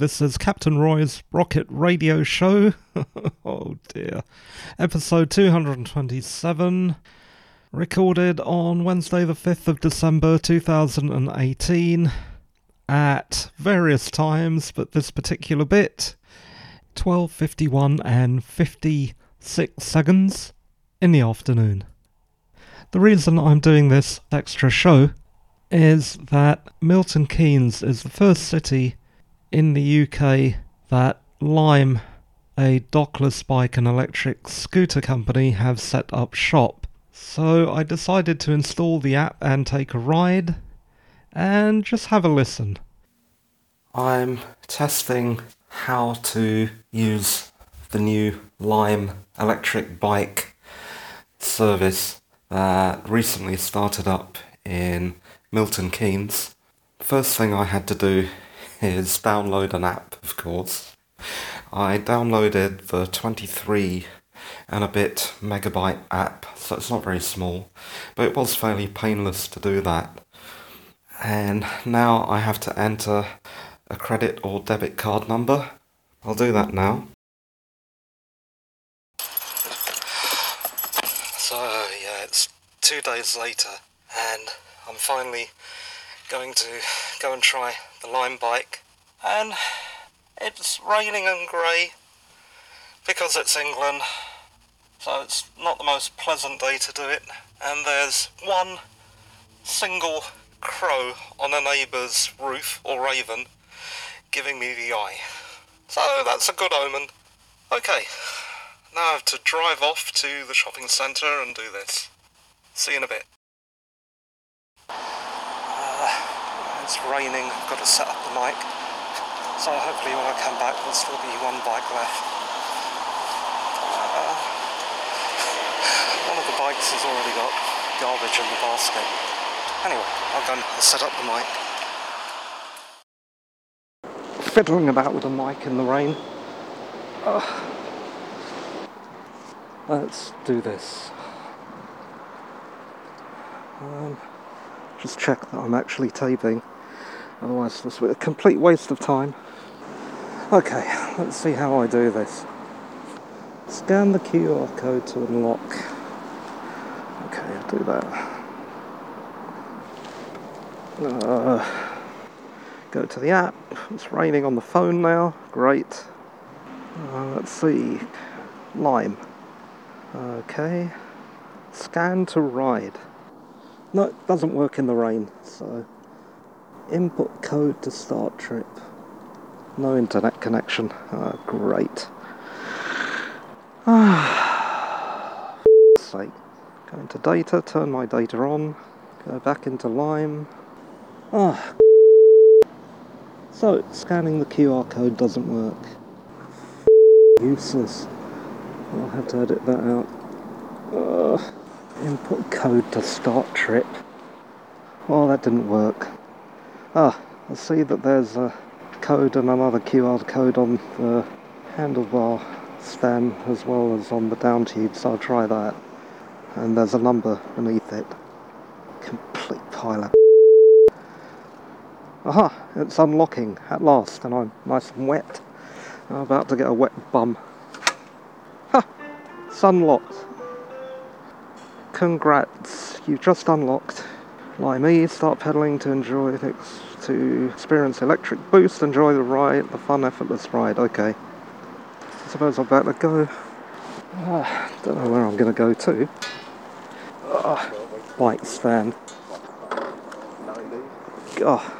This is Captain Roy's Rocket Radio Show. oh dear. Episode 227, recorded on Wednesday, the 5th of December 2018, at various times, but this particular bit 12.51 and 56 seconds in the afternoon. The reason I'm doing this extra show is that Milton Keynes is the first city in the UK that Lime, a dockless bike and electric scooter company, have set up shop. So I decided to install the app and take a ride and just have a listen. I'm testing how to use the new Lime electric bike service that recently started up in Milton Keynes. First thing I had to do is download an app, of course. I downloaded the 23 and a bit megabyte app, so it's not very small, but it was fairly painless to do that. And now I have to enter a credit or debit card number. I'll do that now. So, yeah, it's two days later, and I'm finally going to go and try the Lime bike. And it's raining and grey because it's England, so it's not the most pleasant day to do it. And there's one single crow on a neighbour's roof or raven giving me the eye. So that's a good omen. Okay, now I have to drive off to the shopping centre and do this. See you in a bit. It's raining, I've got to set up the mic. So hopefully when I come back there'll still be one bike left. Uh, one of the bikes has already got garbage in the basket. Anyway, I'll go and set up the mic. Fiddling about with the mic in the rain. Uh, let's do this. Um, just check that I'm actually taping. Otherwise, this be a complete waste of time. Okay, let's see how I do this. Scan the QR code to unlock. Okay, I'll do that. Uh, go to the app. It's raining on the phone now. Great. Uh, let's see. Lime. Okay. Scan to ride. No, it doesn't work in the rain, so input code to start trip. No internet connection. Oh, great. Ah, sake. Go into data, turn my data on, go back into Lime. Ah. So, scanning the QR code doesn't work. Useless. I'll have to edit that out. Uh. Input code to start trip. Oh, that didn't work. Ah, I see that there's a code and another QR code on the handlebar stem as well as on the down tube, so I'll try that. And there's a number beneath it. Complete pile of. Aha, it's unlocking at last, and I'm nice and wet. I'm about to get a wet bum. Ha! It's unlocked. Congrats, you've just unlocked Like me, start pedaling to enjoy to experience electric boost, enjoy the ride, the fun, effortless ride. Okay. I suppose I better go. Uh, don't know where I'm going to go to. Uh, bike stand. God,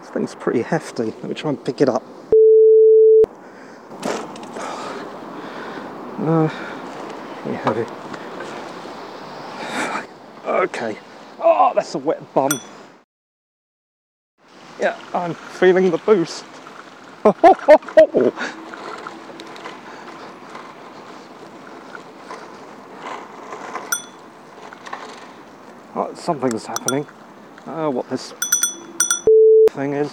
this thing's pretty hefty. Let me try and pick it up. Uh, pretty heavy. Okay. Oh, that's a wet bum. Yeah, I'm feeling the boost. oh, something's happening. Oh, what this thing is.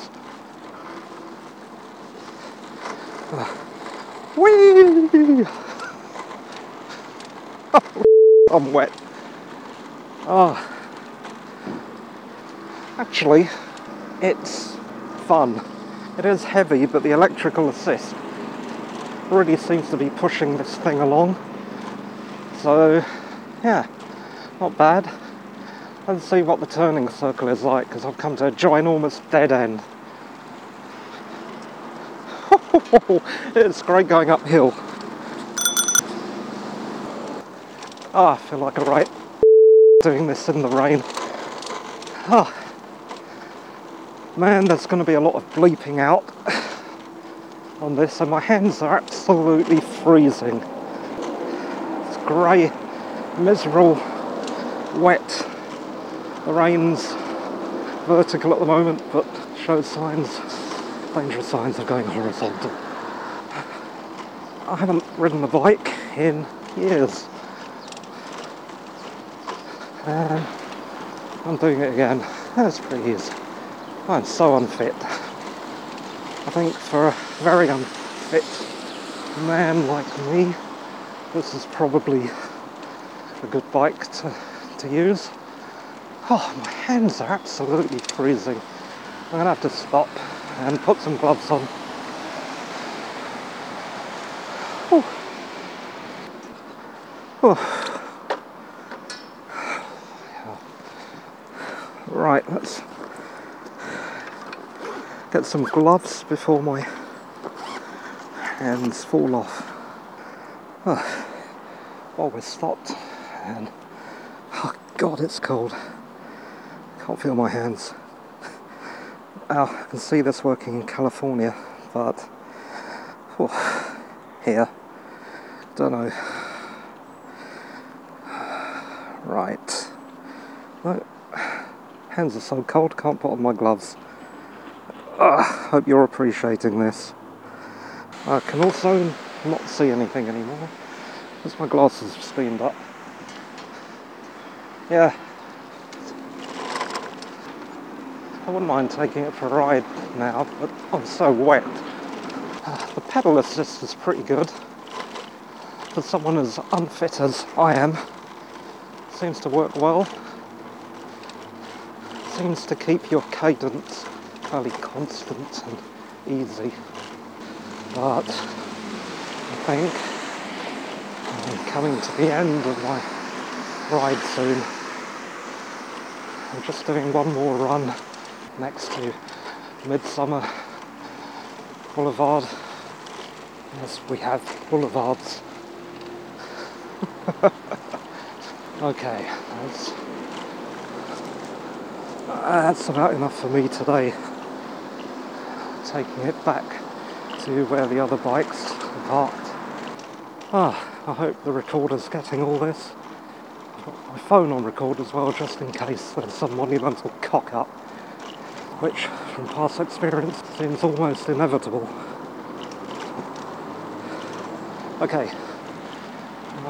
Whee! I'm wet. Oh, actually, it's fun. It is heavy, but the electrical assist really seems to be pushing this thing along. So, yeah, not bad. Let's see what the turning circle is like because I've come to a ginormous dead end. it's great going uphill. Ah, I feel like a right doing this in the rain. Ah, man, there's going to be a lot of bleeping out on this, and my hands are absolutely freezing. It's grey, miserable, wet. The rain's vertical at the moment, but shows signs, dangerous signs of going horizontal. I haven't ridden the bike in years and I'm doing it again. That's pretty easy. I'm so unfit. I think for a very unfit man like me, this is probably a good bike to, to use. Oh, my hands are absolutely freezing. I'm gonna have to stop and put some gloves on. Oh. Right, let's get some gloves before my hands fall off. Ah, oh, well, we're stopped, and oh god, it's cold. Can't feel my hands. Oh, I can see this working in California, but oh, here, don't know. Right. No, Hands are so cold, can't put on my gloves. Ugh, hope you're appreciating this. I can also not see anything anymore because my glasses have steamed up. Yeah. I wouldn't mind taking it for a ride now, but I'm so wet. Ah, the pedal assist is pretty good. For someone as unfit as I am, seems to work well seems to keep your cadence fairly constant and easy. But I think I'm coming to the end of my ride soon. I'm just doing one more run next to Midsummer Boulevard. Yes, we have boulevards. okay, that's that's about enough for me today. Taking it back to where the other bikes are parked. Ah, I hope the recorder's getting all this. I've got my phone on record as well, just in case there's some monumental cock up, which, from past experience, seems almost inevitable. Okay,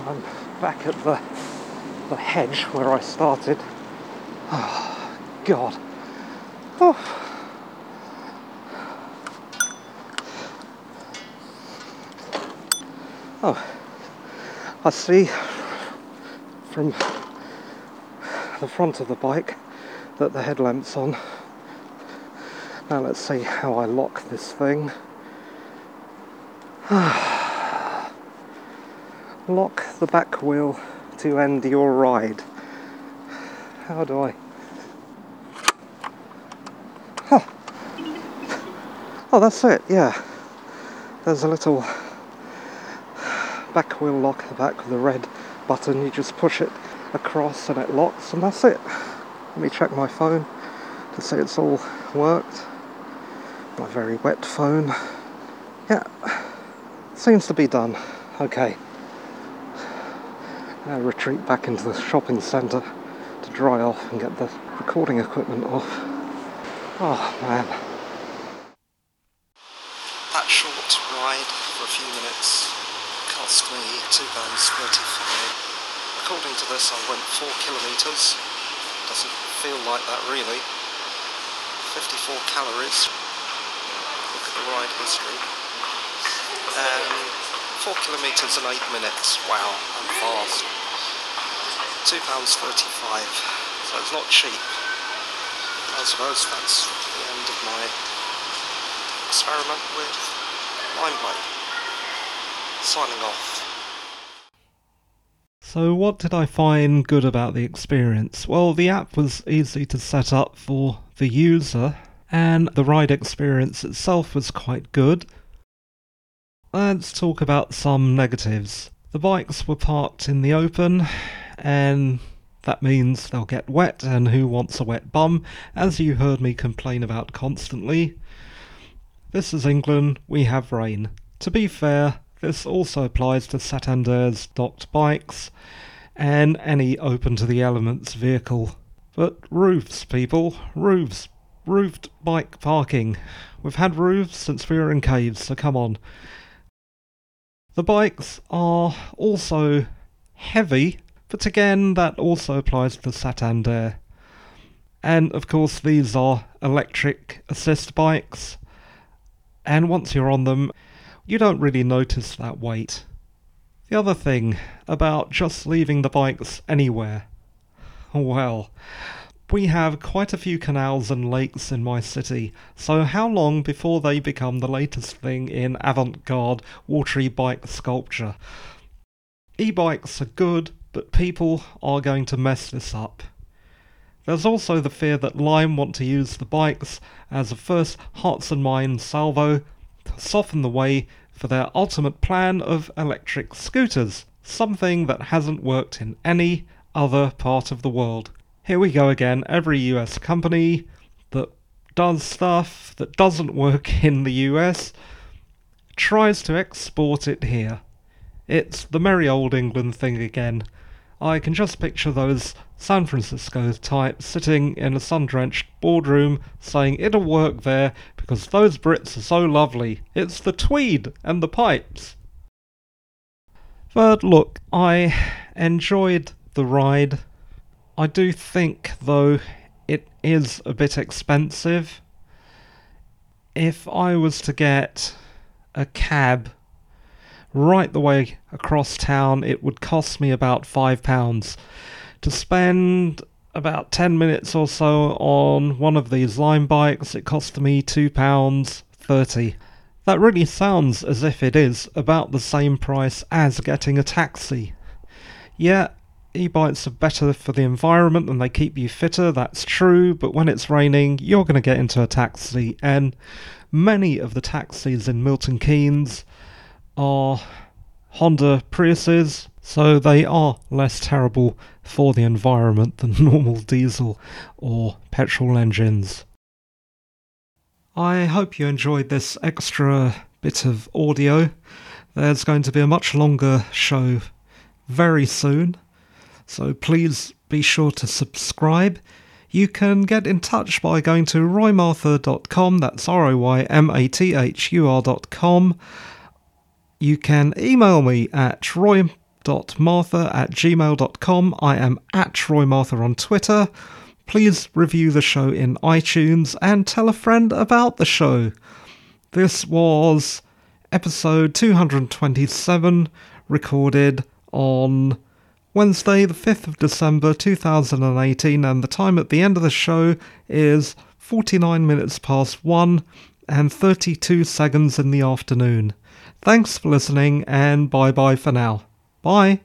I'm back at the, the hedge where I started. Ah. God. Oh. Oh, I see from the front of the bike that the headlamp's on. Now let's see how I lock this thing. lock the back wheel to end your ride. How do I? Oh, that's it, yeah. There's a little back wheel lock the back with a red button. You just push it across and it locks, and that's it. Let me check my phone to see it's all worked. My very wet phone. Yeah, seems to be done. Okay. Now retreat back into the shopping centre to dry off and get the recording equipment off. Oh man. According to this I went 4 kilometres. Doesn't feel like that really. 54 calories. Look at the ride history. And 4 kilometres in 8 minutes. Wow, I'm fast. £2.35. So it's not cheap. I suppose that's the end of my experiment with Limeblade. Signing off. So, what did I find good about the experience? Well, the app was easy to set up for the user, and the ride experience itself was quite good. Let's talk about some negatives. The bikes were parked in the open, and that means they'll get wet, and who wants a wet bum, as you heard me complain about constantly. This is England, we have rain. To be fair, this also applies to Santander's docked bikes and any open to the elements vehicle. But roofs, people, roofs, roofed bike parking. We've had roofs since we were in caves, so come on. The bikes are also heavy, but again, that also applies to Santander. And of course, these are electric assist bikes, and once you're on them, you don't really notice that weight. The other thing about just leaving the bikes anywhere. Well, we have quite a few canals and lakes in my city, so how long before they become the latest thing in avant garde watery bike sculpture? E bikes are good, but people are going to mess this up. There's also the fear that Lime want to use the bikes as a first hearts and minds salvo soften the way for their ultimate plan of electric scooters, something that hasn't worked in any other part of the world. Here we go again, every US company that does stuff that doesn't work in the US tries to export it here. It's the merry old England thing again. I can just picture those San Francisco types sitting in a sun drenched boardroom saying it'll work there because those Brits are so lovely. It's the tweed and the pipes. But look, I enjoyed the ride. I do think, though, it is a bit expensive. If I was to get a cab right the way across town, it would cost me about £5 to spend about 10 minutes or so on one of these Lime bikes, it cost me £2.30. That really sounds as if it is about the same price as getting a taxi. Yeah, e-bikes are better for the environment and they keep you fitter, that's true, but when it's raining, you're going to get into a taxi, and many of the taxis in Milton Keynes are Honda Priuses, so they are less terrible for the environment than normal diesel or petrol engines. I hope you enjoyed this extra bit of audio. There's going to be a much longer show very soon, so please be sure to subscribe. You can get in touch by going to roymathur.com, that's R O Y M A T H U R.com. You can email me at roy.mathur at gmail.com. I am at Roy Mathur on Twitter. Please review the show in iTunes and tell a friend about the show. This was episode 227, recorded on Wednesday, the 5th of December 2018, and the time at the end of the show is 49 minutes past 1 and 32 seconds in the afternoon. Thanks for listening, and bye bye for now. Bye.